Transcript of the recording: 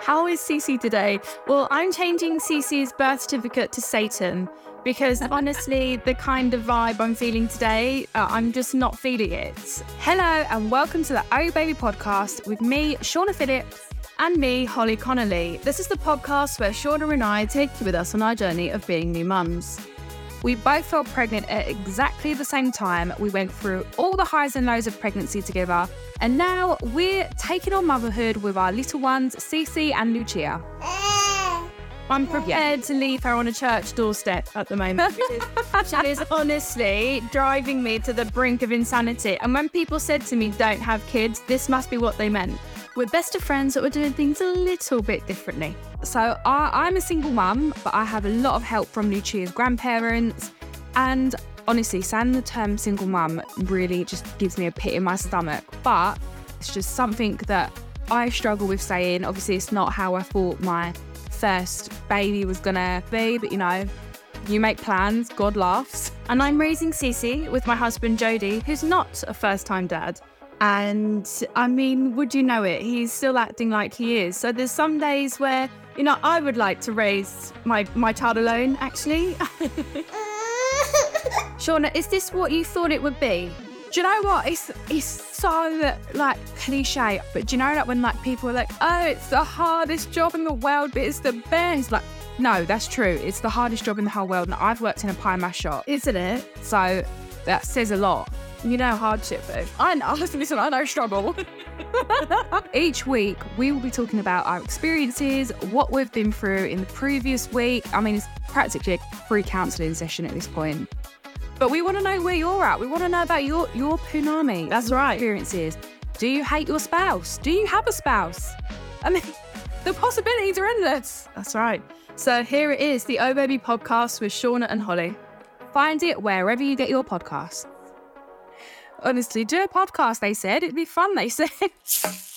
How is Cece today? Well, I'm changing Cece's birth certificate to Satan because honestly, the kind of vibe I'm feeling today, uh, I'm just not feeling it. Hello, and welcome to the Oh Baby podcast with me, Shaughna Phillips, and me, Holly Connolly. This is the podcast where Shaughna and I take you with us on our journey of being new mums. We both felt pregnant at exactly the same time. We went through all the highs and lows of pregnancy together, and now we're taking on motherhood with our little ones, Cece and Lucia. I'm prepared to leave her on a church doorstep at the moment. she is honestly driving me to the brink of insanity. And when people said to me, don't have kids, this must be what they meant. We're best of friends, but we're doing things a little bit differently. So I, am a single mum, but I have a lot of help from Lucia's grandparents. And honestly, saying the term single mum really just gives me a pit in my stomach. But it's just something that I struggle with saying. Obviously, it's not how I thought my first baby was gonna be, but you know, you make plans, God laughs. And I'm raising Cece with my husband Jody, who's not a first time dad. And I mean, would you know it? He's still acting like he is. So there's some days where, you know, I would like to raise my, my child alone, actually. Shaughna, is this what you thought it would be? Do you know what? It's it's so like cliche, but do you know that when like people are like, oh, it's the hardest job in the world, but it's the best. Like, no, that's true. It's the hardest job in the whole world. And I've worked in a pie mash shop, isn't it? So that says a lot. You know hardship, babe. I know. Listen, I know struggle. Each week, we will be talking about our experiences, what we've been through in the previous week. I mean, it's practically a free counselling session at this point. But we want to know where you're at. We want to know about your your punami. That's right. Experiences. Do you hate your spouse? Do you have a spouse? I mean, the possibilities are endless. That's right. So here it is, the Oh Baby podcast with Shaughna and Holly. Find it wherever you get your podcasts honestly, do a podcast, they said. It'd be fun, they said.